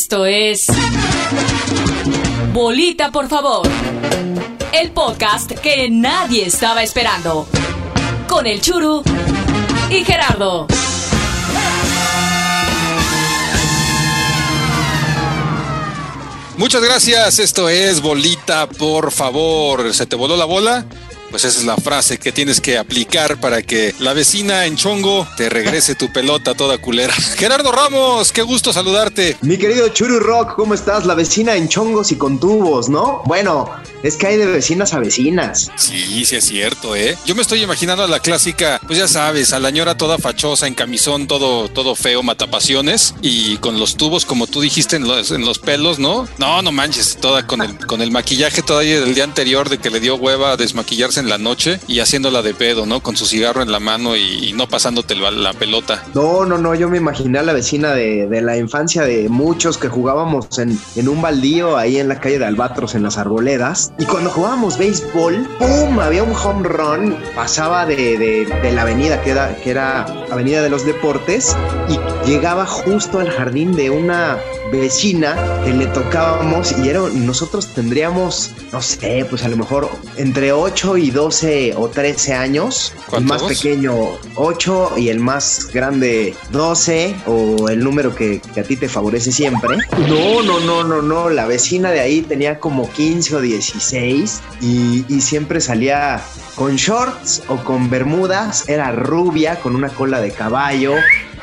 Esto es Bolita, por favor. El podcast que nadie estaba esperando. Con el Churu y Gerardo. Muchas gracias, esto es Bolita, por favor. ¿Se te voló la bola? Pues esa es la frase que tienes que aplicar para que la vecina en chongo te regrese tu pelota toda culera. Gerardo Ramos, qué gusto saludarte. Mi querido Churu Rock, ¿cómo estás? La vecina en chongos y con tubos, ¿no? Bueno, es que hay de vecinas a vecinas. Sí, sí es cierto, ¿eh? Yo me estoy imaginando a la clásica, pues ya sabes, a la ñora toda fachosa, en camisón, todo, todo feo, matapasiones, y con los tubos, como tú dijiste, en los, en los pelos, ¿no? No, no manches, toda con el, con el maquillaje todavía del día anterior de que le dio hueva a desmaquillarse en la noche y haciéndola de pedo, ¿no? Con su cigarro en la mano y, no pasándote la, pelota. No, no, no, yo me imaginé a la vecina de, la infancia de muchos que jugábamos en, un baldío ahí en la calle de Albatros, en las arboledas. Y cuando jugábamos béisbol, ¡pum! Había un home run, pasaba de, la avenida, que era Avenida de los Deportes, y llegaba justo al jardín de una vecina que le tocábamos y era, nosotros tendríamos, no sé, pues a lo mejor entre 8 y 12 o 13 años. El más pequeño 8 y el más grande 12 o el número que, que, a ti te favorece siempre. No, no, no, no, no. La vecina de ahí tenía como 15 o 16 y, y siempre salía con shorts o con bermudas. Era rubia con una cola de caballo.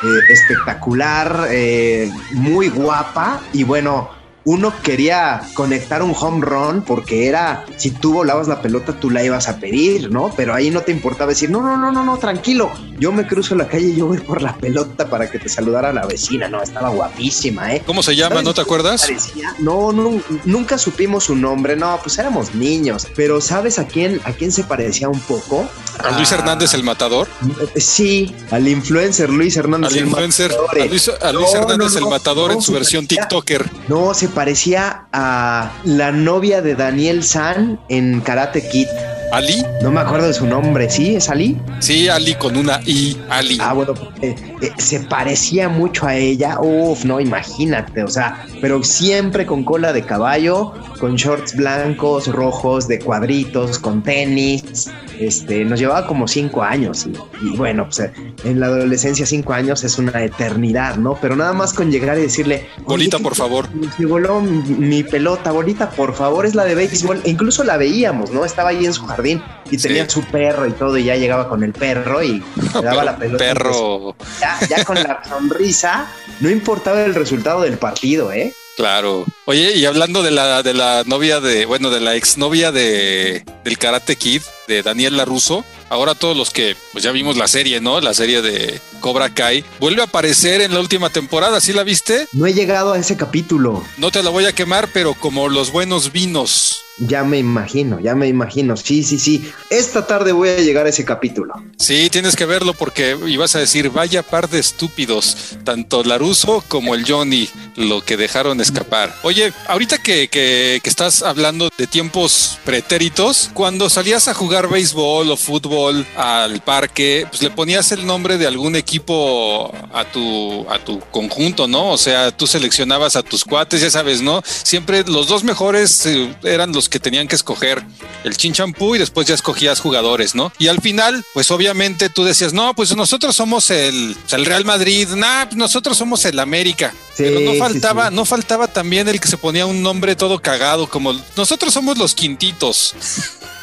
Eh, espectacular, eh, muy guapa y bueno, uno quería conectar un home run porque era, si tú volabas la pelota, tú la ibas a pedir, ¿no? Pero ahí no te importaba decir, no, no, no, no, no, tranquilo, yo me cruzo la calle y yo voy por la pelota para que te saludara la vecina, no, estaba guapísima, ¿eh? ¿Cómo se llama? ¿No te acuerdas? Parecía? No, no, nunca supimos su nombre, no, pues éramos niños, pero ¿sabes a quién, a quién se parecía un poco? ¿A Luis Hernández el Matador? Sí, al influencer Luis Hernández al influencer, el A Luis, a Luis no, Hernández no, no, el Matador en su versión TikToker. No, se parecía a la novia de Daniel San en Karate Kid. ¿Ali? No me acuerdo de su nombre, ¿sí? ¿Es Ali? Sí, Ali con una I, Ali. Ah, bueno, eh, eh, se parecía mucho a ella. Uf, no, imagínate, o sea, pero siempre con cola de caballo, con shorts blancos, rojos, de cuadritos, con tenis. Este, nos llevaba como cinco años y, y bueno, pues en la adolescencia cinco años es una eternidad, ¿no? Pero nada más con llegar y decirle... Bolita, por favor. Se voló mi, mi pelota, bolita, por favor, es la de béisbol. E incluso la veíamos, ¿no? Estaba ahí en su jardín y tenía sí. su perro y todo y ya llegaba con el perro y le daba la pelota. Perro. Ya, ya con la sonrisa, no importaba el resultado del partido, ¿eh? Claro. Oye, y hablando de la, de la novia de, bueno, de la exnovia de, del Karate Kid, de Daniel Laruso, ahora todos los que, pues ya vimos la serie, ¿no? La serie de Cobra Kai, vuelve a aparecer en la última temporada, ¿sí la viste? No he llegado a ese capítulo. No te la voy a quemar, pero como los buenos vinos. Ya me imagino, ya me imagino. Sí, sí, sí. Esta tarde voy a llegar a ese capítulo. Sí, tienes que verlo porque ibas a decir, vaya par de estúpidos, tanto Laruso como el Johnny, lo que dejaron escapar. Oye, ahorita que, que, estás hablando de tiempos pretéritos, cuando salías a jugar béisbol o fútbol al parque, pues le ponías el nombre de algún equipo a tu, a tu conjunto, ¿no? O sea, tú seleccionabas a tus cuates, ya sabes, ¿no? Siempre los dos mejores eh, eran los que tenían que escoger el chinchampú y después ya escogías jugadores, ¿no? Y al final, pues obviamente tú decías, no, pues nosotros somos el, el Real Madrid, pues nosotros somos el América. Pero no faltaba, no faltaba también el que se ponía un nombre todo cagado, como nosotros somos los quintitos.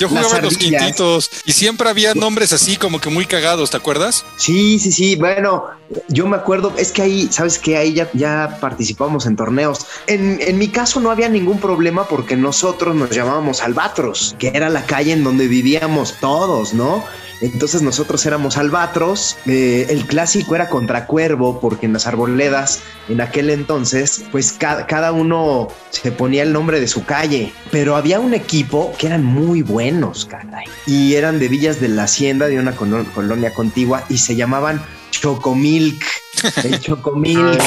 Yo jugaba los quintitos y siempre había nombres así como que muy cagados, ¿te acuerdas? Sí, sí, sí. Bueno, yo me acuerdo, es que ahí, ¿sabes qué? Ahí ya, ya participamos en torneos. En, en, mi caso no había ningún problema porque nosotros nos llamábamos Albatros, que era la calle en donde vivíamos todos, ¿no? Entonces nosotros éramos albatros, eh, el clásico era contra cuervo, porque en las arboledas en aquel entonces, pues ca cada uno se ponía el nombre de su calle, pero había un equipo que eran muy buenos, caray, y eran de Villas de la Hacienda, de una col colonia contigua, y se llamaban Chocomilk. El Chocomilk.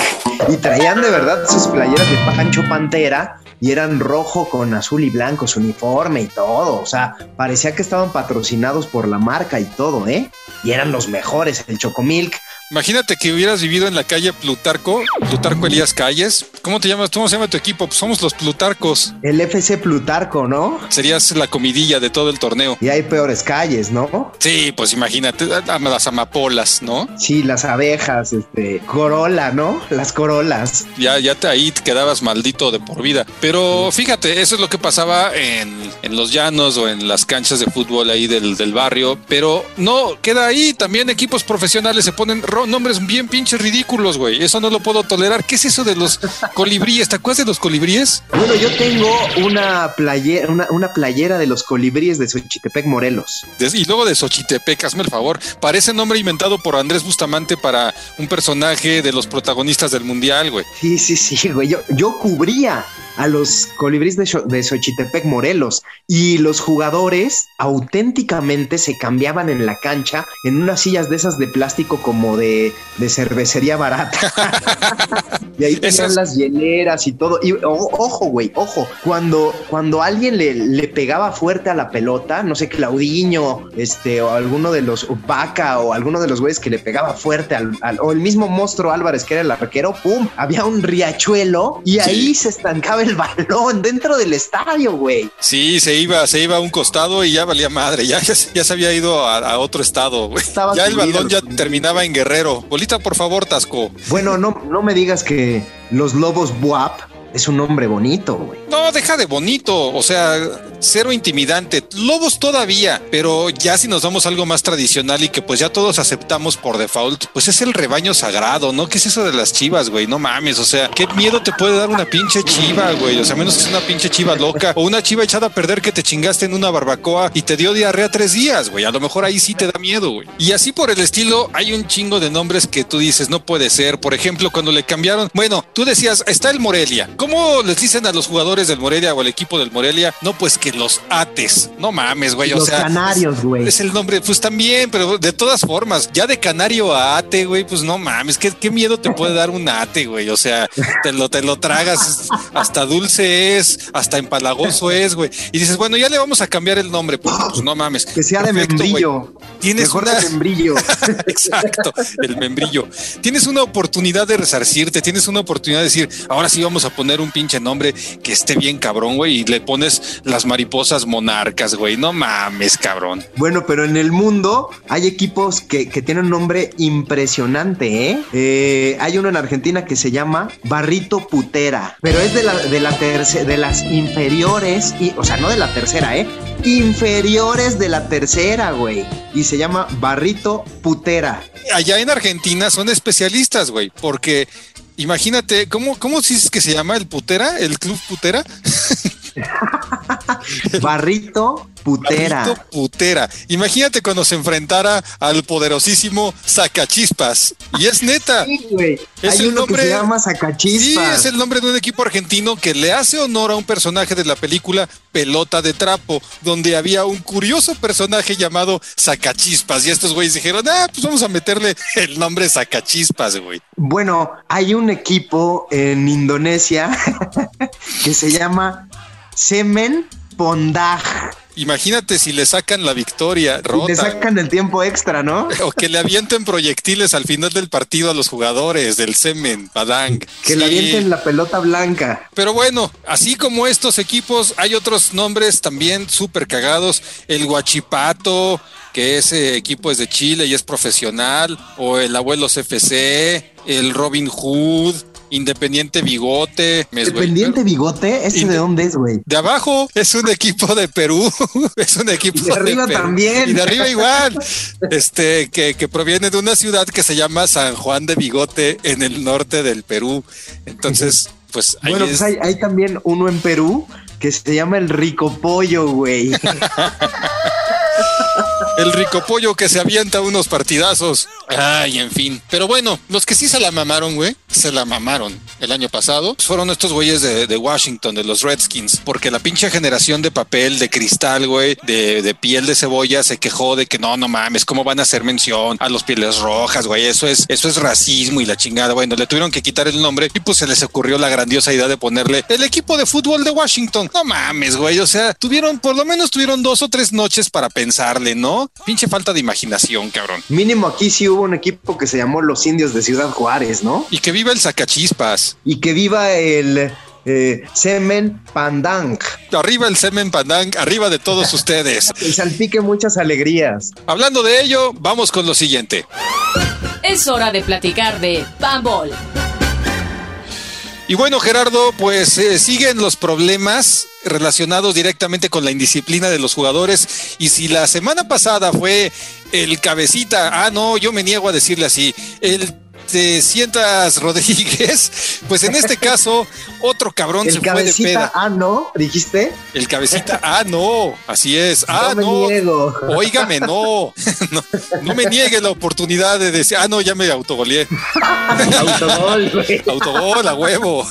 y traían de verdad sus playeras de Pancho Pantera y eran rojo con azul y blanco su uniforme y todo. O sea, parecía que estaban patrocinados por la marca y todo, ¿eh? Y eran los mejores. El Chocomilk Imagínate que hubieras vivido en la calle Plutarco, Plutarco Elías Calles. ¿Cómo te llamas? ¿Cómo se llama tu equipo? Pues somos los Plutarcos. El FC Plutarco, ¿no? Serías la comidilla de todo el torneo. Y hay peores calles, ¿no? Sí, pues imagínate, las amapolas, ¿no? Sí, las abejas, este, Corolla, ¿no? Las corolas. Ya, ya te ahí te quedabas maldito de por vida. Pero fíjate, eso es lo que pasaba en, en los llanos o en las canchas de fútbol ahí del, del barrio. Pero no queda ahí. También equipos profesionales se ponen nombres bien pinches ridículos, güey. Eso no lo puedo tolerar. ¿Qué es eso de los colibríes? ¿Te acuerdas de los colibríes? Bueno, yo tengo una playera, una, playera de los colibríes de Xochitepec, Morelos. Y luego de Xochitepec, hazme el favor. Parece nombre inventado por Andrés Bustamante para un personaje de los protagonistas del mundial, güey. Sí, sí, sí, güey. Yo, yo cubría a los colibríes de, de Xochitepec, Morelos, y los jugadores auténticamente se cambiaban en la cancha en unas sillas de esas de plástico como de, cervecería barata. y ahí tenían las hieleras y todo. Y ojo, güey, ojo, cuando, cuando alguien le, le, pegaba fuerte a la pelota, no sé, Claudiño, este, o alguno de los Vaca o alguno de los güeyes que le pegaba fuerte al, o el mismo monstruo Álvarez que era el arquero, ¡pum! Había un riachuelo y ahí se estancaba el balón dentro del estadio, güey. Sí, se iba, se iba a un costado y ya valía madre, ya, ya, se había ido a, otro estado, güey. Ya el balón ya terminaba en Guerrero. Bolita, por favor, Tasco. Bueno, no, no me digas que los lobos Buap es un nombre bonito, güey. No, deja de bonito. O sea, cero intimidante. Lobos todavía, pero ya si nos damos algo más tradicional y que pues ya todos aceptamos por default, pues es el rebaño sagrado, ¿no? ¿Qué es eso de las chivas, güey? No mames, o sea, ¿qué miedo te puede dar una pinche chiva, güey? O sea, menos que sea una pinche chiva loca o una chiva echada a perder que te chingaste en una barbacoa y te dio diarrea tres días, güey. A lo mejor ahí sí te da miedo, güey. Y así por el estilo, hay un chingo de nombres que tú dices, no puede ser. Por ejemplo, cuando le cambiaron, bueno, tú decías, está el Morelia. ¿Cómo les dicen a los jugadores del Morelia o al equipo del Morelia? No, pues que los ates. No mames, güey. O los canarios, güey. Es, el nombre, pues también, pero de todas formas, ya de canario a ate, güey, pues no mames. ¿Qué, qué miedo te puede dar un ate, güey? O sea, te lo, te lo tragas, hasta dulce es, hasta empalagoso es, güey. Y dices, bueno, ya le vamos a cambiar el nombre, pues, pues no mames. Que sea de membrillo. Tienes Mejor una... de membrillo. Exacto, el membrillo. Tienes una oportunidad de resarcirte, tienes una oportunidad de decir, ahora sí vamos a poner un pinche nombre que esté bien cabrón, güey, y le pones las mariposas monarcas, güey. No mames, cabrón. Bueno, pero en el mundo hay equipos que, tienen un nombre impresionante, ¿eh? ¿eh? Hay uno en Argentina que se llama Barrito Putera, pero es de la, de la de las inferiores, y, o sea, no de la tercera, ¿eh? Inferiores de la tercera, güey. Y se llama Barrito Putera. Allá en Argentina son especialistas, güey, porque Imagínate, ¿cómo, cómo dices que se llama el putera? ¿El club putera? Barrito Putera. Barrito Putera. Imagínate cuando se enfrentara al poderosísimo Sacachispas. Y es neta. Sí, güey. Es Hay el nombre, que se llama Sacachispas. Sí, es el nombre de un equipo argentino que le hace honor a un personaje de la película Pelota de Trapo, donde había un curioso personaje llamado Sacachispas. Y estos güeyes dijeron, ah, pues vamos a meterle el nombre Sacachispas, güey. Bueno, hay un equipo en Indonesia que se llama Semen Pondag. Imagínate si le sacan la victoria rota. Le sacan el tiempo extra, ¿no? O que le avienten proyectiles al final del partido a los jugadores del Semen, Padang. Que le avienten la pelota blanca. Pero bueno, así como estos equipos, hay otros nombres también súper cagados. El Guachipato, que ese equipo es de Chile y es profesional. O el Abuelos FC, el Robin Hood Independiente Bigote. ¿Independiente Bigote? ¿Ese de dónde es, güey? De abajo es un equipo de Perú. es un equipo de arriba también. Y de arriba igual. este, que, proviene de una ciudad que se llama San Juan de Bigote en el norte del Perú. Entonces, pues ahí Bueno, pues hay, hay también uno en Perú que se llama el Rico Pollo, güey. el rico pollo que se avienta unos partidazos. Ay, en fin. Pero bueno, los que sí se la mamaron, güey, se la mamaron el año pasado, fueron estos güeyes de, Washington, de los Redskins, porque la pinche generación de papel, de cristal, güey, de, piel de cebolla, se quejó de que no, no mames, ¿cómo van a hacer mención a los pieles rojas, güey? Eso es, eso es racismo y la chingada. Bueno, le tuvieron que quitar el nombre y pues se les ocurrió la grandiosa idea de ponerle el equipo de fútbol de Washington. No mames, güey. O sea, tuvieron, por lo menos tuvieron dos o tres noches para pensarle, ¿no? ¿no? Pinche falta de imaginación, cabrón. Mínimo aquí sí hubo un equipo que se llamó Los Indios de Ciudad Juárez, ¿no? Y que viva el sacachispas. Y que viva el eh, Semen Pandang. Arriba el Semen Pandang, arriba de todos ustedes. Y salpique muchas alegrías. Hablando de ello, vamos con lo siguiente. Es hora de platicar de Bambol. Y bueno, Gerardo, pues eh, siguen los problemas relacionados directamente con la indisciplina de los jugadores. Y si la semana pasada fue el cabecita, ah, no, yo me niego a decirle así, el te sientas Rodríguez, pues en este caso otro cabrón se fue de peda. Ah, no, dijiste. El cabecita, ah, no, así es. Ah, no. no. Óigame, no. no. no. me niegue la oportunidad de decir, ah, no, ya me autogoleé. Autogol, güey. Autogol, a huevo.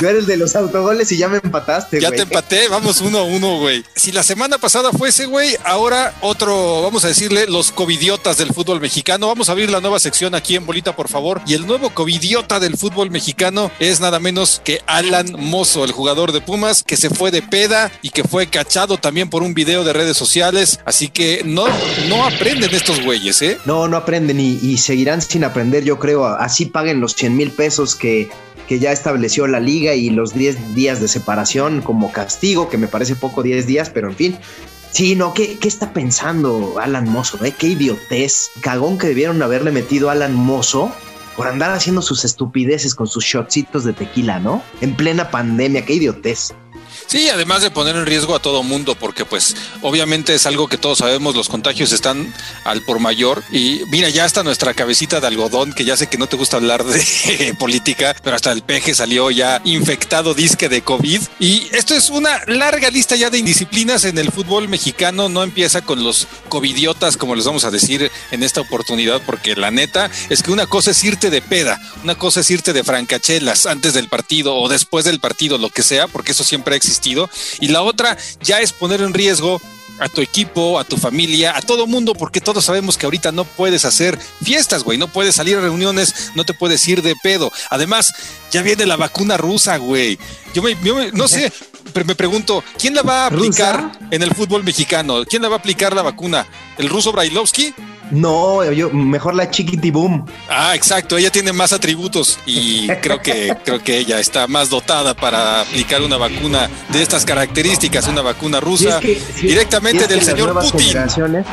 Yo eres de los autogoles y ya me empataste, Ya te empaté, vamos uno a uno, güey. Si la semana pasada fue ese, güey, ahora otro, vamos a decirle, los covidiotas del fútbol mexicano. Vamos a abrir la nueva sección aquí en Bolita, por favor. Y el nuevo covidiota del fútbol mexicano es nada menos que Alan Mozo, el jugador de Pumas, que se fue de peda y que fue cachado también por un video de redes sociales. Así que no, no aprenden estos güeyes, ¿eh? No, no aprenden y, seguirán sin aprender, yo creo. Así paguen los 100 mil pesos que, que ya estableció la liga y los 10 días de separación como castigo, que me parece poco 10 días, pero en fin. Sí, no, ¿qué, ¿qué, está pensando Alan Mozo? Eh? Qué idiotez, cagón que debieron haberle metido a Alan Mozo por andar haciendo sus estupideces con sus shotcitos de tequila, ¿no? En plena pandemia, qué idiotez. Sí, además de poner en riesgo a todo mundo, porque pues obviamente es algo que todos sabemos, los contagios están al por mayor. Y mira, ya hasta nuestra cabecita de algodón, que ya sé que no te gusta hablar de política, pero hasta el peje salió ya infectado disque de COVID. Y esto es una larga lista ya de indisciplinas en el fútbol mexicano, no empieza con los covidiotas como les vamos a decir en esta oportunidad, porque la neta es que una cosa es irte de peda, una cosa es irte de francachelas antes del partido o después del partido, lo que sea, porque eso siempre ha existido y la otra ya es poner en riesgo a tu equipo, a tu familia, a todo mundo, porque todos sabemos que ahorita no puedes hacer fiestas, güey, no puedes salir a reuniones, no te puedes ir de pedo. Además, ya viene la vacuna rusa, güey. Yo, me, no sé, me pregunto, ¿quién la va a aplicar en el fútbol mexicano? ¿Quién la va a aplicar la vacuna? ¿El ruso Brailovsky? No, yo mejor la Chiquitibum. Ah, exacto, ella tiene más atributos y creo que creo que ella está más dotada para aplicar una vacuna de estas características, una vacuna rusa directamente del señor Putin.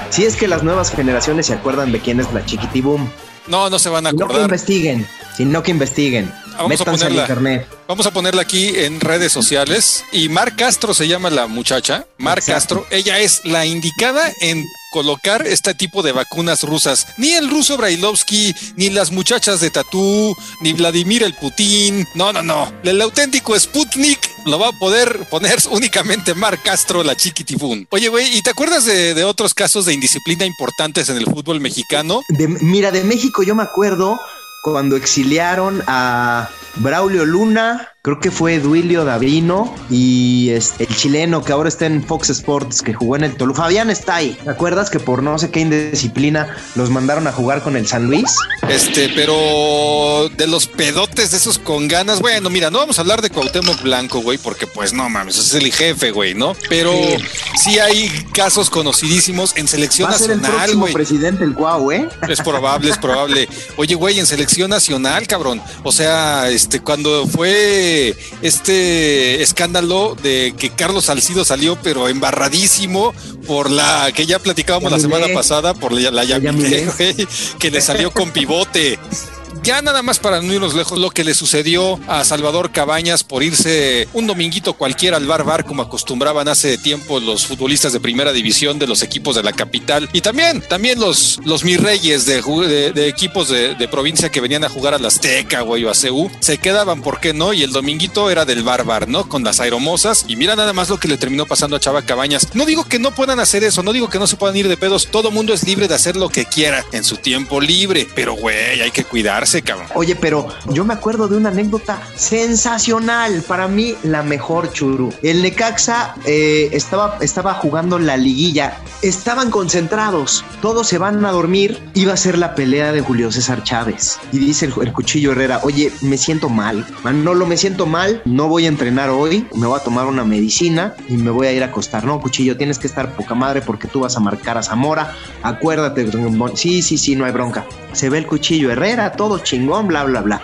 Si es que las nuevas generaciones se acuerdan de quién es la Chiquitibum. No, no se van a acordar. No que investiguen, sino que investiguen. Vamos a ponerla. internet. Vamos a ponerla aquí en redes sociales. Y Mar Castro se llama la muchacha. Mar Castro. Ella es la indicada en colocar este tipo de vacunas rusas. Ni el ruso Brailovsky, ni las muchachas de Tatú, ni Vladimir el Putin. No, no, no. El auténtico Sputnik lo va a poder poner únicamente Mar Castro, la chiquitifún. Oye, güey, ¿y te acuerdas de, otros casos de indisciplina importantes en el fútbol mexicano? mira, de México yo me acuerdo cuando exiliaron a Braulio Luna, creo que fue Duilio Davino y este, el chileno que ahora está en Fox Sports, que jugó en el Toluca. Fabián está ahí. ¿Te acuerdas que por no sé qué indisciplina los mandaron a jugar con el San Luis? Este, pero de los pedotes de esos con ganas, bueno, mira, no vamos a hablar de Cuauhtémoc Blanco, güey, porque pues no mames, es el jefe, güey, ¿no? Pero sí. hay casos conocidísimos en selección Va a ser nacional, el próximo presidente el Cuau, ¿eh? Es probable, es probable. Oye, güey, en selección nacional, cabrón. O sea, este, cuando fue este escándalo de que Carlos Salcido salió, pero embarradísimo por la que ya platicábamos la semana pasada, por la, la, que le salió con pivote. Ya nada más para no irnos lejos, lo que le sucedió a Salvador Cabañas por irse un dominguito cualquiera al bar bar como acostumbraban hace tiempo los futbolistas de primera división de los equipos de la capital y también, también los, los de, equipos de, provincia que venían a jugar a la Azteca, güey, o a CU, se quedaban, ¿por qué no? Y el dominguito era del bar bar, ¿no? Con las aeromosas y mira nada más lo que le terminó pasando a Chava Cabañas. No digo que no puedan hacer eso, no digo que no se puedan ir de pedos, todo mundo es libre de hacer lo que quiera en su tiempo libre, pero güey, hay que cuidar cuidarse, cabrón. Oye, pero yo me acuerdo de una anécdota sensacional. Para mí, la mejor, Churu. El Necaxa eh, estaba, estaba jugando la liguilla. Estaban concentrados. Todos se van a dormir. Iba a ser la pelea de Julio César Chávez. Y dice el, el cuchillo Herrera, oye, me siento mal. Manolo, me siento mal. No voy a entrenar hoy. Me voy a tomar una medicina y me voy a ir a acostar. No, cuchillo, tienes que estar poca madre porque tú vas a marcar a Zamora. Acuérdate. Sí, sí, sí, no hay bronca. Se ve el cuchillo Herrera, todo chingón, bla, bla, bla.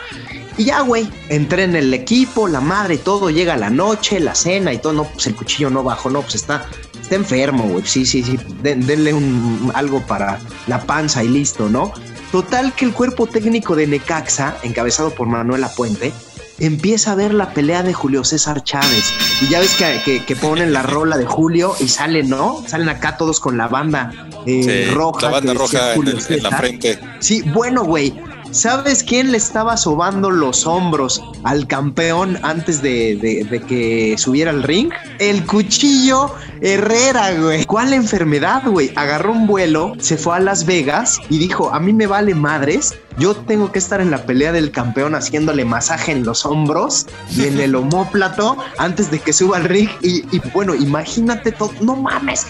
Y ya, güey, entré en el equipo, la madre, todo, llega la noche, la cena y todo. No, pues el cuchillo no bajó, no, pues está, está enfermo, güey. Sí, sí, sí. denle un, algo para la panza y listo, ¿no? Total que el cuerpo técnico de Necaxa, encabezado por Manuela Puente, empieza a ver la pelea de Julio César Chávez. Y ya ves que, ponen la rola de Julio y salen, ¿no? Salen acá todos con la banda eh, roja. La banda roja en, la frente. Sí, bueno, güey. ¿Sabes quién le estaba sobando los hombros al campeón antes de, de, que subiera al ring? El cuchillo Herrera, güey. ¿Cuál enfermedad, güey? Agarró un vuelo, se fue a Las Vegas y dijo, a mí me vale madres yo tengo que estar en la pelea del campeón haciéndole masaje en los hombros y en el homóplato antes de que suba al ring. Y, bueno, imagínate todo. No mames.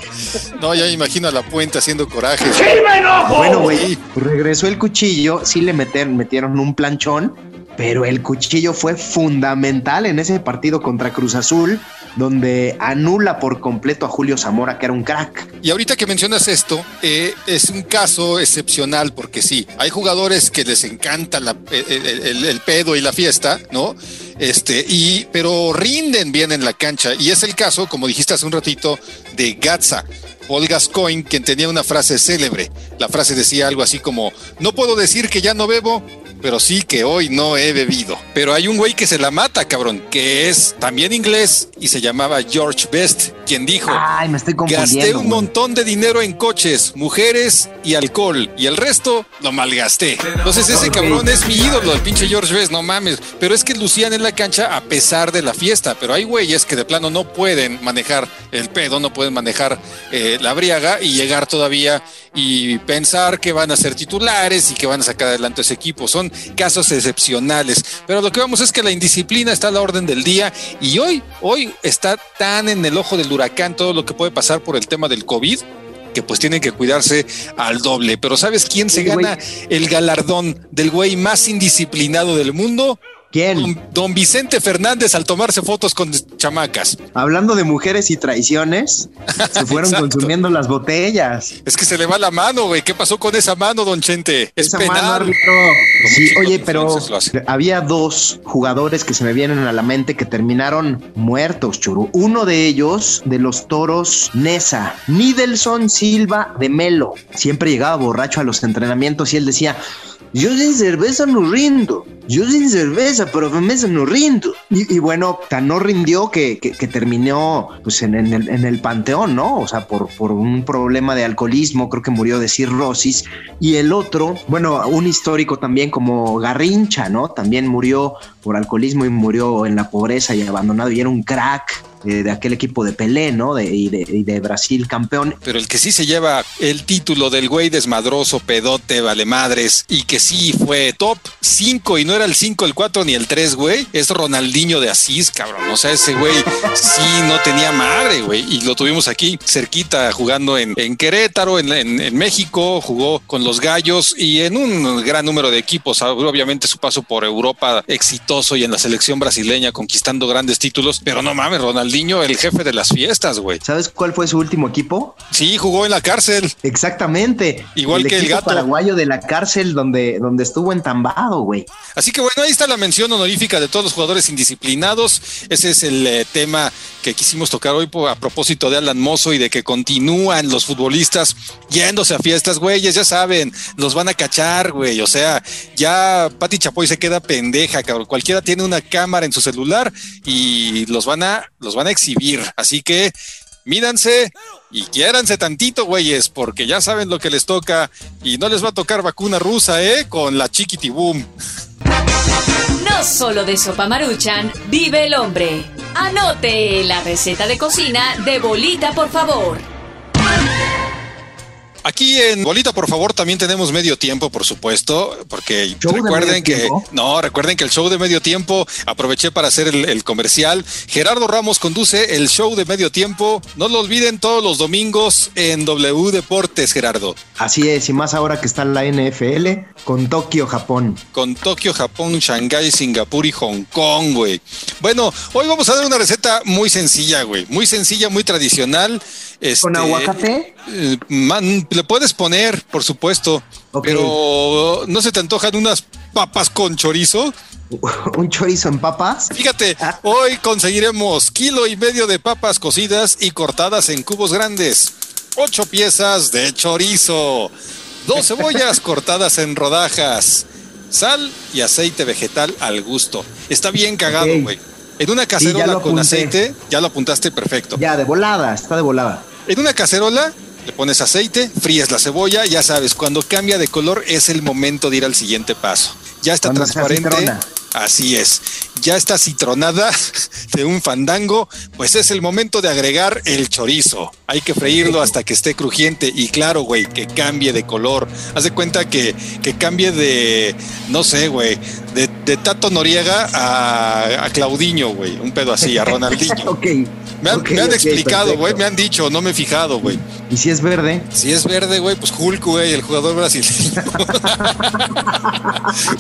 No, ya imagino a la puente haciendo coraje. ¡Sí, me enojo! Bueno, regresó el cuchillo, sí le metieron, metieron un planchón, pero el cuchillo fue fundamental en ese partido contra Cruz Azul donde anula por completo a Julio Zamora, que era un crack. Y ahorita que mencionas esto, eh, es un caso excepcional, porque sí, hay jugadores que les encanta el, pedo y la fiesta, ¿no? Este, y, pero rinden bien en la cancha. Y es el caso, como dijiste hace un ratito, de Gatza. Paul Gascoigne, quien tenía una frase célebre. La frase decía algo así como, no puedo decir que ya no bebo, pero sí que hoy no he bebido. Pero hay un güey que se la mata, cabrón, que es también inglés y se llamaba George Best, quien dijo, Ay, me estoy gasté un montón de dinero en coches, mujeres y alcohol, y el resto lo malgasté. Entonces ese cabrón es mi ídolo, el pinche George Best, no mames. Pero es que lucían en la cancha a pesar de la fiesta, pero hay güeyes que de plano no pueden manejar el pedo, no pueden manejar eh, la briaga y llegar todavía y pensar que van a ser titulares y que van a sacar adelante ese equipo. Son casos excepcionales. Pero lo que vamos es que la indisciplina está a la orden del día y hoy, hoy está tan en el ojo del huracán todo lo que puede pasar por el tema del COVID que pues tienen que cuidarse al doble. Pero ¿sabes quién se gana el galardón del güey más indisciplinado del mundo? ¿Quién? Don, Vicente Fernández al tomarse fotos con chamacas. Hablando de mujeres y traiciones, se fueron consumiendo las botellas. Es que se le va la mano, güey. ¿Qué pasó con esa mano, don Chente? Es esa Mano, sí, oye, pero había dos jugadores que se me vienen a la mente que terminaron muertos, churu. Uno de ellos, de los toros Nesa, Nidelson Silva de Melo. Siempre llegaba borracho a los entrenamientos y él decía, yo sin cerveza no rindo. Yo sin cerveza, pero mesa no rindo. Y, bueno, tan no rindió que, terminó pues en, el, en, el, panteón, ¿no? O sea, por, por un problema de alcoholismo, creo que murió de cirrosis. Y el otro, bueno, un histórico también como Garrincha, ¿no? También murió por alcoholismo y murió en la pobreza y abandonado y era un crack de aquel equipo de Pelé, ¿no? De, y, de, Brasil campeón. Pero el que sí se lleva el título del güey desmadroso, pedote, vale madres, y que sí fue top 5 y no era el 5, el 4 ni el 3, güey, es Ronaldinho de Asís, cabrón. O sea, ese güey sí no tenía madre, güey. Y lo tuvimos aquí cerquita jugando en, Querétaro, en, en, México, jugó con los Gallos y en un gran número de equipos. Obviamente su paso por Europa exitoso y en la selección brasileña conquistando grandes títulos, pero no mames, Ronaldinho Ronaldinho el jefe de las fiestas, güey. ¿Sabes cuál fue su último equipo? Sí, jugó en la cárcel. Exactamente. Igual que el gato. paraguayo de la cárcel donde, donde estuvo entambado, güey. Así que bueno, ahí está la mención honorífica de todos los jugadores indisciplinados. Ese es el eh, tema que quisimos tocar hoy a propósito de Alan Mozo y de que continúan los futbolistas yéndose a fiestas, güeyes, ya saben, los van a cachar, güey. O sea, ya Pati Chapoy se queda pendeja, cabrón. Cualquiera tiene una cámara en su celular y los van a, los van a exhibir. Así que mídanse y quiéranse tantito, güeyes, porque ya saben lo que les toca y no les va a tocar vacuna rusa, ¿eh? Con la chiquitiboom. No solo de sopa maruchan vive el hombre. Anote la receta de cocina de bolita, por favor. Aquí en Bolita, por favor, también tenemos medio tiempo, por supuesto, porque recuerden que no, recuerden que el show de medio tiempo aproveché para hacer el, comercial. Gerardo Ramos conduce el show de medio tiempo. No lo olviden todos los domingos en W Deportes, Gerardo. Así es, y más ahora que está en la NFL con Tokio, Japón. Con Tokio, Japón, Shanghái, Singapur y Hong Kong, güey. Bueno, hoy vamos a dar una receta muy sencilla, güey. Muy sencilla, muy tradicional. Este, ¿Con aguacate? Eh, le puedes poner, por supuesto, pero ¿no se te antojan unas papas con chorizo? ¿Un chorizo en papas? Fíjate, ah. hoy conseguiremos kilo y medio de papas cocidas y cortadas en cubos grandes, ocho piezas de chorizo, dos cebollas cortadas en rodajas, sal y aceite vegetal al gusto. Está bien cagado, güey. En una cacerola con aceite, ya lo apuntaste perfecto. Ya, de volada, está de volada. En una cacerola le pones aceite, fríes la cebolla, ya sabes, cuando cambia de color es el momento de ir al siguiente paso. Ya está transparente. Así es. Ya está citronada de un fandango, pues es el momento de agregar el chorizo. Hay que freírlo hasta que esté crujiente y claro, güey, que cambie de color. Haz de cuenta que, que cambie de, no sé, güey, de, de, Tato Noriega a, a Claudiño, güey. Un pedo así, a Ronaldinho. ok. Me han, explicado, güey, me han dicho, no me he fijado, güey. ¿Y si es verde? Si es verde, güey, pues Hulk, güey, el jugador brasileño.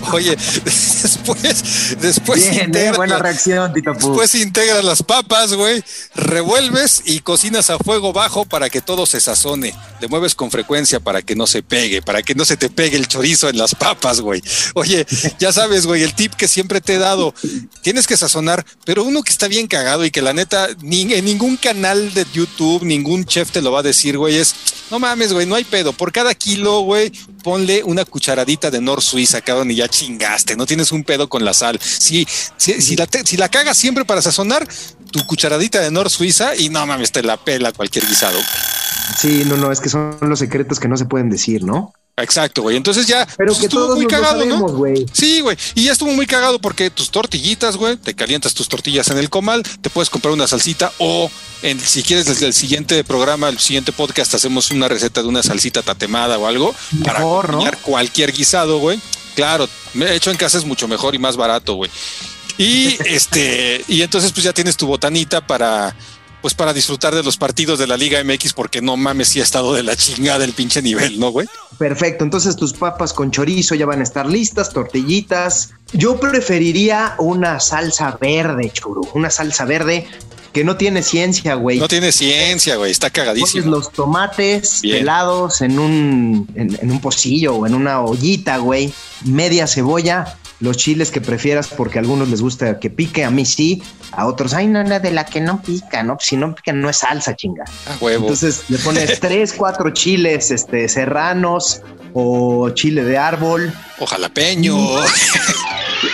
Oye, después, después Bien, integra, buena reacción, Tito Después integras las papas, güey, revuelves y cocinas a fuego bajo para que todo se sazone. Le mueves con frecuencia para que no se pegue, para que no se te pegue el chorizo en las papas, güey. Oye, ya sabes, güey, el tip que siempre te he dado, tienes que sazonar, pero uno que está bien cagado y que la neta ni en ningún canal de YouTube, ningún chef te lo va a decir, güey, es, no mames, güey, no hay pedo. Por cada kilo, güey, ponle una cucharadita de Nor Suiza, cabrón, y ya chingaste, no tienes un pedo con la sal. Si, si, la, si la cagas siempre para sazonar, tu cucharadita de Nor Suiza y no mames, te la pela cualquier guisado. Sí, no, no, es que son los secretos que no se pueden decir, ¿no? Exacto, güey. Entonces ya Pero pues, que estuvo muy cagado, ¿no? Sí, güey. Y ya estuvo muy cagado porque tus tortillitas, güey, te calientas tus tortillas en el comal, te puedes comprar una salsita o en, si quieres desde el siguiente programa, el siguiente podcast, hacemos una receta de una salsita tatemada o algo para acompañar cualquier guisado, güe. Claro, he hecho en casa es mucho mejor y más barato, güey. Y este, y entonces pues ya tienes tu botanita para pues para disfrutar de los partidos de la Liga MX, porque no mames si ha estado de la chingada el pinche nivel, ¿no, güey? Perfecto, entonces tus papas con chorizo ya van a estar listas, tortillitas. Yo preferiría una salsa verde, churu, una salsa verde que no tiene ciencia, güey. No tiene ciencia, güey, está cagadísimo. Los tomates pelados en un, en un pocillo o en una ollita, güey, media cebolla, los chiles que prefieras porque a algunos les gusta que pique, a mí sí, a otros, ay, no, no, de la que no pica, ¿no? Si no pica no es salsa, chinga. A huevo. Entonces le pones tres, cuatro chiles este, serranos o chile de árbol. O jalapeño.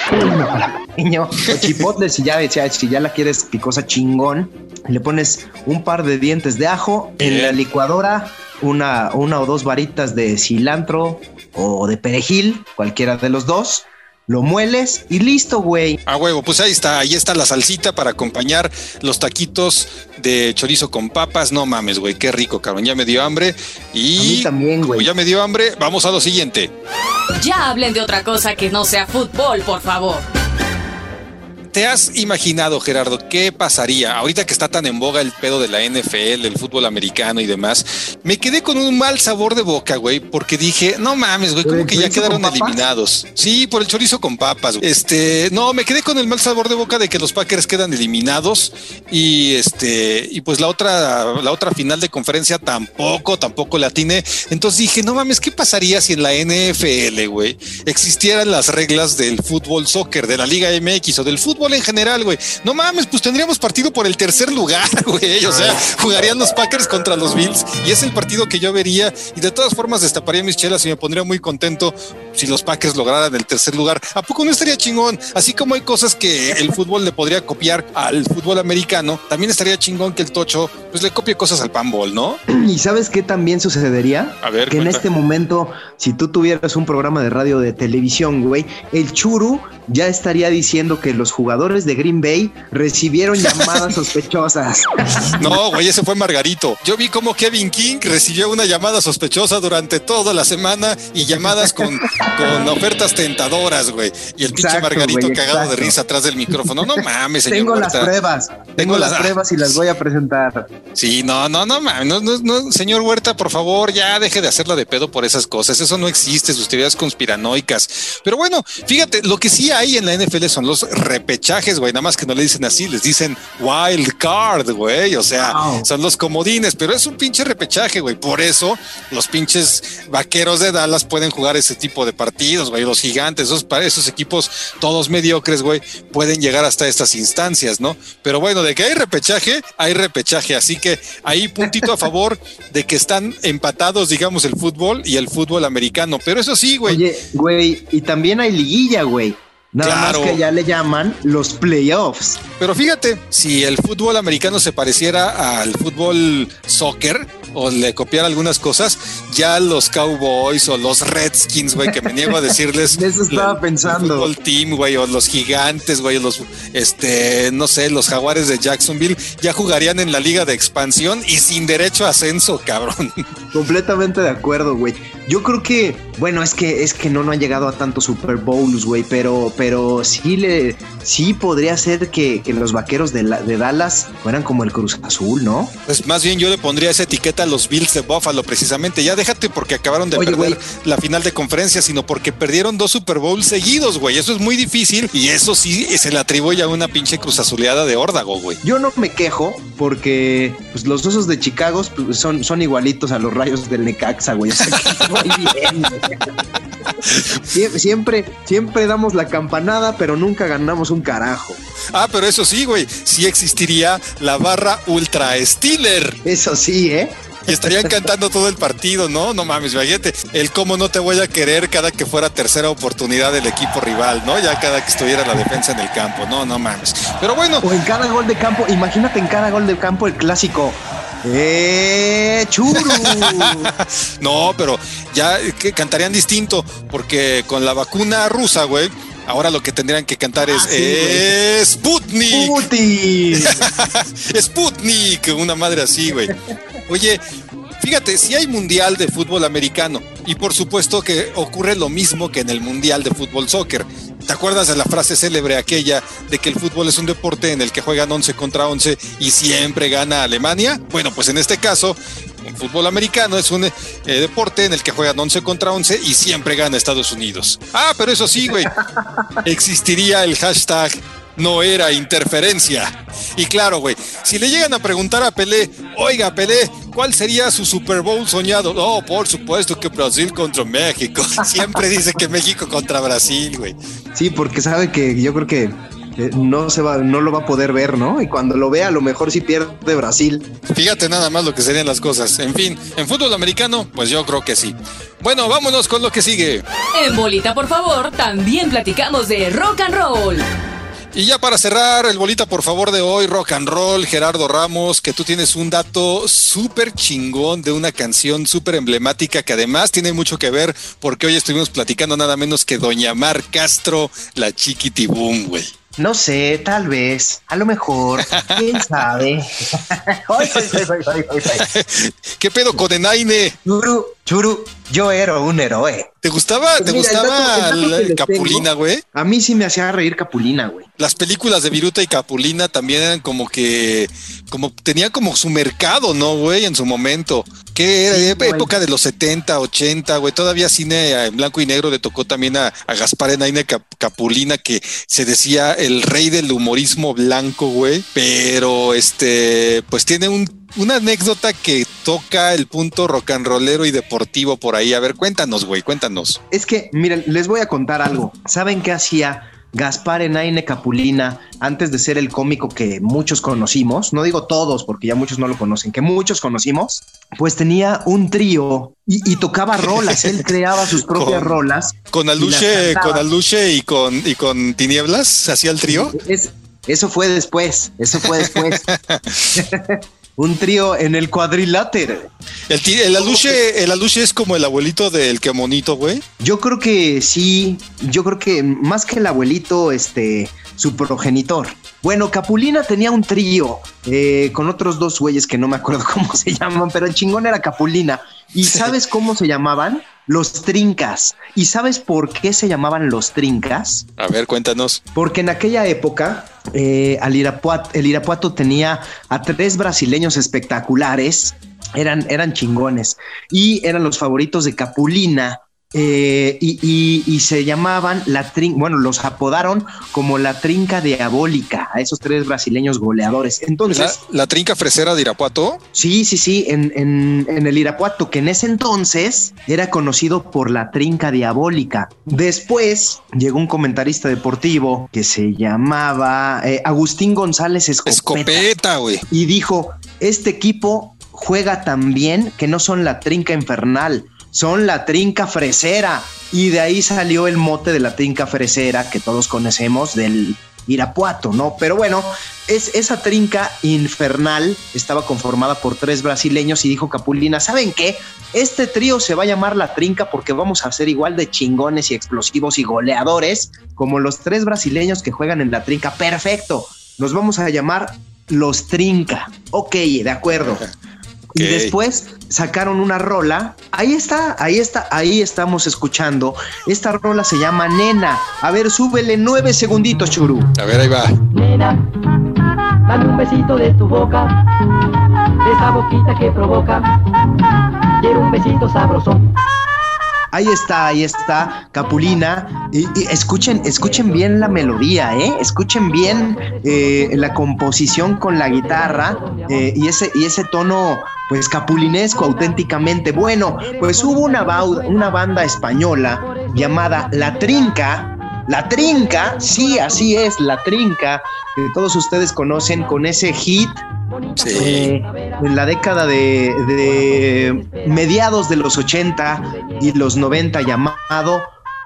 jalapeño. O chipotles si ya, si ya la quieres picosa chingón. Le pones un par de dientes de ajo en la licuadora una, una o dos varitas de cilantro o de perejil, cualquiera de los dos lo mueles y listo, güey. A huevo, pues ahí está, ahí está la salsita para acompañar los taquitos de chorizo con papas. No mames, güey, qué rico, cabrón. Ya me dio hambre y también, güey. Ya me dio hambre, vamos a lo siguiente. Ya hablen de otra cosa que no sea fútbol, por favor. ¿Te has imaginado, Gerardo, qué pasaría ahorita que está tan en boga el pedo de la NFL, el fútbol americano y demás? Me quedé con un mal sabor de boca, güey, porque dije, no mames, güey, como que ya quedaron eliminados. Sí, por el chorizo con papas. Este, no, me quedé con el mal sabor de boca de que los Packers quedan eliminados y este, y pues la otra, la otra final de conferencia tampoco, tampoco la tiene. Entonces dije, no mames, ¿qué pasaría si en la NFL, güey, existieran las reglas del fútbol soccer, de la Liga MX o del fútbol? En general, güey. No mames, pues tendríamos partido por el tercer lugar, güey. O sea, jugarían los Packers contra los Bills y es el partido que yo vería. Y de todas formas, destaparía mis chelas y me pondría muy contento si los Packers lograran el tercer lugar. ¿A poco no estaría chingón? Así como hay cosas que el fútbol le podría copiar al fútbol americano, también estaría chingón que el Tocho pues le copie cosas al panball, ¿no? ¿Y sabes qué también sucedería? A ver, que en este momento, si tú tuvieras un programa de radio de televisión, güey, el churu ya estaría diciendo que los jugadores de Green Bay recibieron llamadas sospechosas. No, güey, ese fue Margarito. Yo vi como Kevin King recibió una llamada sospechosa durante toda la semana y llamadas con, con ofertas tentadoras, güey. Y el pinche Margarito cagado de risa atrás del micrófono. No mames, señor. Tengo las pruebas. Tengo, las, pruebas y las voy a presentar. Sí, no, no, no, no, no, no, señor Huerta, por favor, ya deje de hacerla de pedo por esas cosas. Eso no existe, sus teorías conspiranoicas. Pero bueno, fíjate, lo que sí hay en la NFL son los repechajes, güey. Nada más que no le dicen así, les dicen wild card, güey. O sea, son los comodines, pero es un pinche repechaje, güey. Por eso los pinches vaqueros de Dallas pueden jugar ese tipo de partidos, güey. Los gigantes, esos, esos equipos todos mediocres, güey, pueden llegar hasta estas instancias, ¿no? Pero bueno, de que hay repechaje, hay repechaje. Así que ahí puntito a favor de que están empatados, digamos, el fútbol y el fútbol americano. Pero eso sí, güey. Oye, güey, y también hay liguilla, güey. Nada más que ya le llaman los playoffs. Pero fíjate, si el fútbol americano se pareciera al fútbol soccer o le copiara algunas cosas, ya los Cowboys o los Redskins, güey, que me niego a decirles. Eso estaba pensando. El team, güey, o los gigantes, güey, los, este, no sé, los jaguares de Jacksonville, ya jugarían en la liga de expansión y sin derecho a ascenso, cabrón. Completamente de acuerdo, güey. Yo creo que, bueno, es que es que no, no han llegado a tantos Super Bowls, güey, pero, pero sí le, sí podría ser que, los vaqueros de, de Dallas fueran como el Cruz Azul, ¿no? Pues más bien yo le pondría esa etiqueta a los Bills de Buffalo, precisamente. Ya déjate porque acabaron de perder la final de conferencia, sino porque perdieron dos Super Bowls seguidos, güey. Eso es muy difícil y eso sí se le atribuye a una pinche cruz azuleada de órdago, güey. Yo no me quejo porque pues, los osos de Chicago pues, son, son igualitos a los rayos del Necaxa, güey. siempre, siempre damos la campanada, pero nunca ganamos un carajo. Ah, pero eso sí, güey, sí existiría la barra Ultra Steeler. Eso sí, ¿eh? Y estarían cantando todo el partido, ¿no? No mames, imagínate, el cómo no te voy a querer cada que fuera tercera oportunidad del equipo rival, ¿no? Ya cada que estuviera la defensa en el campo, no, no mames. Pero bueno. O en cada gol de campo, imagínate en cada gol de campo el clásico. ¡Eh, churu! no, pero ya que cantarían distinto, porque con la vacuna rusa, güey, Ahora lo que tendrían que cantar es ah, Sputnik. Sputnik. Sputnik, una madre así, güey. Oye, fíjate, si hay mundial de fútbol americano y por supuesto que ocurre lo mismo que en el mundial de fútbol soccer. ¿Te acuerdas de la frase célebre aquella de que el fútbol es un deporte en el que juegan 11 contra 11 y siempre gana Alemania? Bueno, pues en este caso, el fútbol americano es un eh, deporte en el que juegan 11 contra 11 y siempre gana Estados Unidos. Ah, pero eso sí, güey, existiría el hashtag no era interferencia. Y claro, güey, si le llegan a preguntar a Pelé, oiga, Pelé, ¿cuál sería su Super Bowl soñado? No, por supuesto que Brasil contra México. Siempre dice que México contra Brasil, güey. Sí, porque sabe que yo creo que no se va, no lo va a poder ver, ¿no? Y cuando lo vea, a lo mejor sí pierde Brasil. Fíjate nada más lo que serían las cosas. En fin, en fútbol americano, pues yo creo que sí. Bueno, vámonos con lo que sigue. En bolita, por favor, también platicamos de rock and roll. Y ya para cerrar el bolita, por favor, de hoy, rock and roll, Gerardo Ramos, que tú tienes un dato súper chingón de una canción súper emblemática que además tiene mucho que ver porque hoy estuvimos platicando nada menos que Doña Mar Castro, la chiquitibum, güey. No sé, tal vez, a lo mejor, quién sabe. ¿Qué pedo con Enaine? Churu, yo era un héroe. ¿Te gustaba, pues te gustaba Capulina, güey? A mí sí me hacía reír Capulina, güey. Las películas de Viruta y Capulina también eran como que, como tenían como su mercado, ¿no, güey? En su momento. Que era época de los 70, 80, güey. Todavía cine en blanco y negro le tocó también a, Gaspar Enaine Capulina, que se decía el rey del humorismo blanco, güey. Pero este, pues tiene un, una anécdota que toca el punto rock and rollero y deportivo por ahí. A ver, cuéntanos, güey, cuéntanos. Es que, miren, les voy a contar algo. ¿Saben qué hacía? Gaspar Enaine Capulina, antes de ser el cómico que muchos conocimos, no digo todos porque ya muchos no lo conocen, que muchos conocimos, pues tenía un trío y, tocaba rolas, él creaba sus propias rolas. Con Aluche, con Aluche y con, y con Tinieblas, hacía el trío. eso fue después, eso fue después. un trío en el cuadrilátero. El, aluche, el aluche es como el abuelito del que monito, güey. Yo creo que sí, yo creo que más que el abuelito, este, su progenitor. Bueno, Capulina tenía un trío eh, con otros dos güeyes que no me acuerdo cómo se llaman, pero el chingón era Capulina. ¿Y sabes cómo se llamaban? Los Trincas. ¿Y sabes por qué se llamaban los Trincas? A ver, cuéntanos. Porque en aquella época eh, al Irapuato, el Irapuato tenía a tres brasileños espectaculares, eran, eran chingones y eran los favoritos de Capulina. Eh, y, y- y se llamaban la trinca, bueno, los apodaron como la trinca diabólica a esos tres brasileños goleadores. Entonces, La, la trinca fresera de Irapuato. Sí, sí, sí, en, en- en el Irapuato, que en ese entonces era conocido por la trinca diabólica. Después llegó un comentarista deportivo que se llamaba eh, Agustín González Escopeta, Escopeta, güey. y dijo, este equipo juega tan bien que no son la trinca infernal, son la trinca fresera. Y de ahí salió el mote de la trinca fresera que todos conocemos del Irapuato, ¿no? Pero bueno, es, esa trinca infernal estaba conformada por tres brasileños y dijo Capulina, ¿saben qué? Este trío se va a llamar la trinca porque vamos a ser igual de chingones y explosivos y goleadores como los tres brasileños que juegan en la trinca. Perfecto, nos vamos a llamar los trinca. Ok, de acuerdo. Y Ok. después sacaron una rola. Ahí está, ahí está, ahí estamos escuchando. Esta rola se llama Nena. A ver, súbele nueve segunditos, Churu. A ver, ahí va. Nena, dame un besito de tu boca, esa boquita que provoca. Quiero un besito sabrosón. Ahí está, ahí está, Capulina. Y, escuchen, escuchen bien la melodía, ¿eh? Escuchen bien eh, la composición con la guitarra eh, y, ese, y ese tono, pues, capulinesco auténticamente. Bueno, pues hubo una, una banda española llamada La Trinca. La Trinca, sí, así es, La Trinca, que todos ustedes conocen con ese hit Sí. eh, en la década de, de mediados de los 80 y los 90 llamado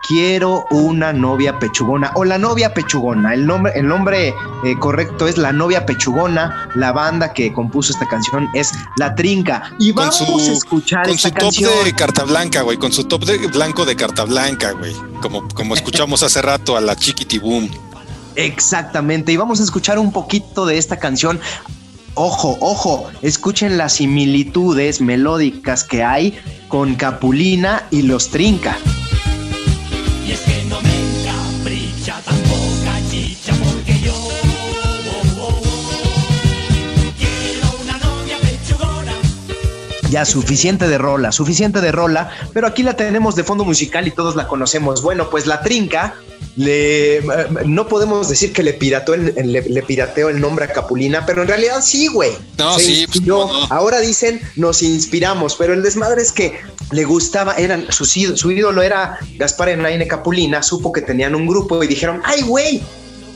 Quiero una novia pechugona o la novia pechugona. El nombre, el nombre eh, correcto es la novia pechugona. La banda que compuso esta canción es La Trinca. Y vamos su- a escuchar Con esta su top canción. de carta blanca, güey. Con su top de blanco de carta blanca, güey. Como, como escuchamos hace rato a la Chiquitiboom. Exactamente. Y vamos a escuchar un poquito de esta canción. Ojo, ojo, escuchen las similitudes melódicas que hay con Capulina y los Trinca. Ya suficiente de rola, suficiente de rola, pero aquí la tenemos de fondo musical y todos la conocemos. Bueno, pues la Trinca le no podemos decir que le pirateó el, le, le pirateó el nombre a Capulina, pero en realidad sí, güey. No, Se sí, pues, no. Ahora dicen nos inspiramos, pero el desmadre es que le gustaba, eran su, su ídolo era Gaspar Enaine Capulina, supo que tenían un grupo y dijeron, ay, güey,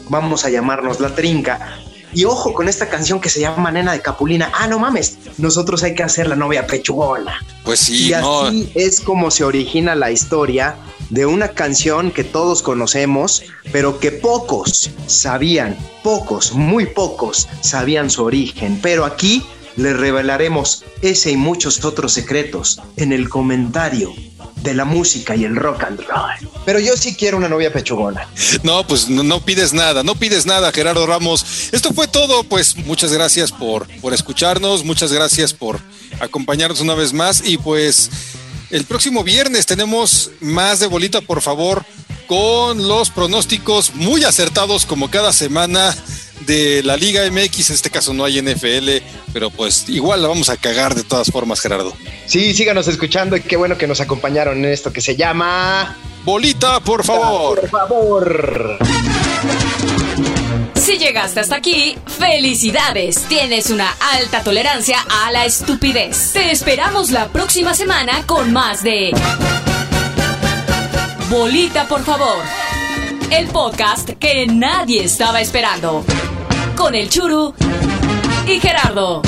vamos a llamarnos La Trinca. Y ojo con esta canción que se llama Nena de Capulina. Ah, no mames, nosotros hay que hacer la novia pechugona. Pues sí, y no. así es como se origina la historia de una canción que todos conocemos, pero que pocos sabían, pocos, muy pocos sabían su origen. Pero aquí les revelaremos ese y muchos otros secretos en el comentario de la música y el rock and roll. Pero yo sí quiero una novia pechugona. No, pues no, no pides nada, no pides nada, Gerardo Ramos. Esto fue todo, pues muchas gracias por, por escucharnos, muchas gracias por acompañarnos una vez más y pues el próximo viernes tenemos más de bolita, por favor, con los pronósticos muy acertados como cada semana de la Liga MX, en este caso no hay NFL, pero pues igual la vamos a cagar de todas formas, Gerardo. Sí, síganos escuchando y qué bueno que nos acompañaron en esto que se llama... Bolita, por favor. Por favor. Si llegaste hasta aquí, felicidades. Tienes una alta tolerancia a la estupidez. Te esperamos la próxima semana con más de Bolita, por favor. El podcast que nadie estaba esperando. Con el Churu y Gerardo.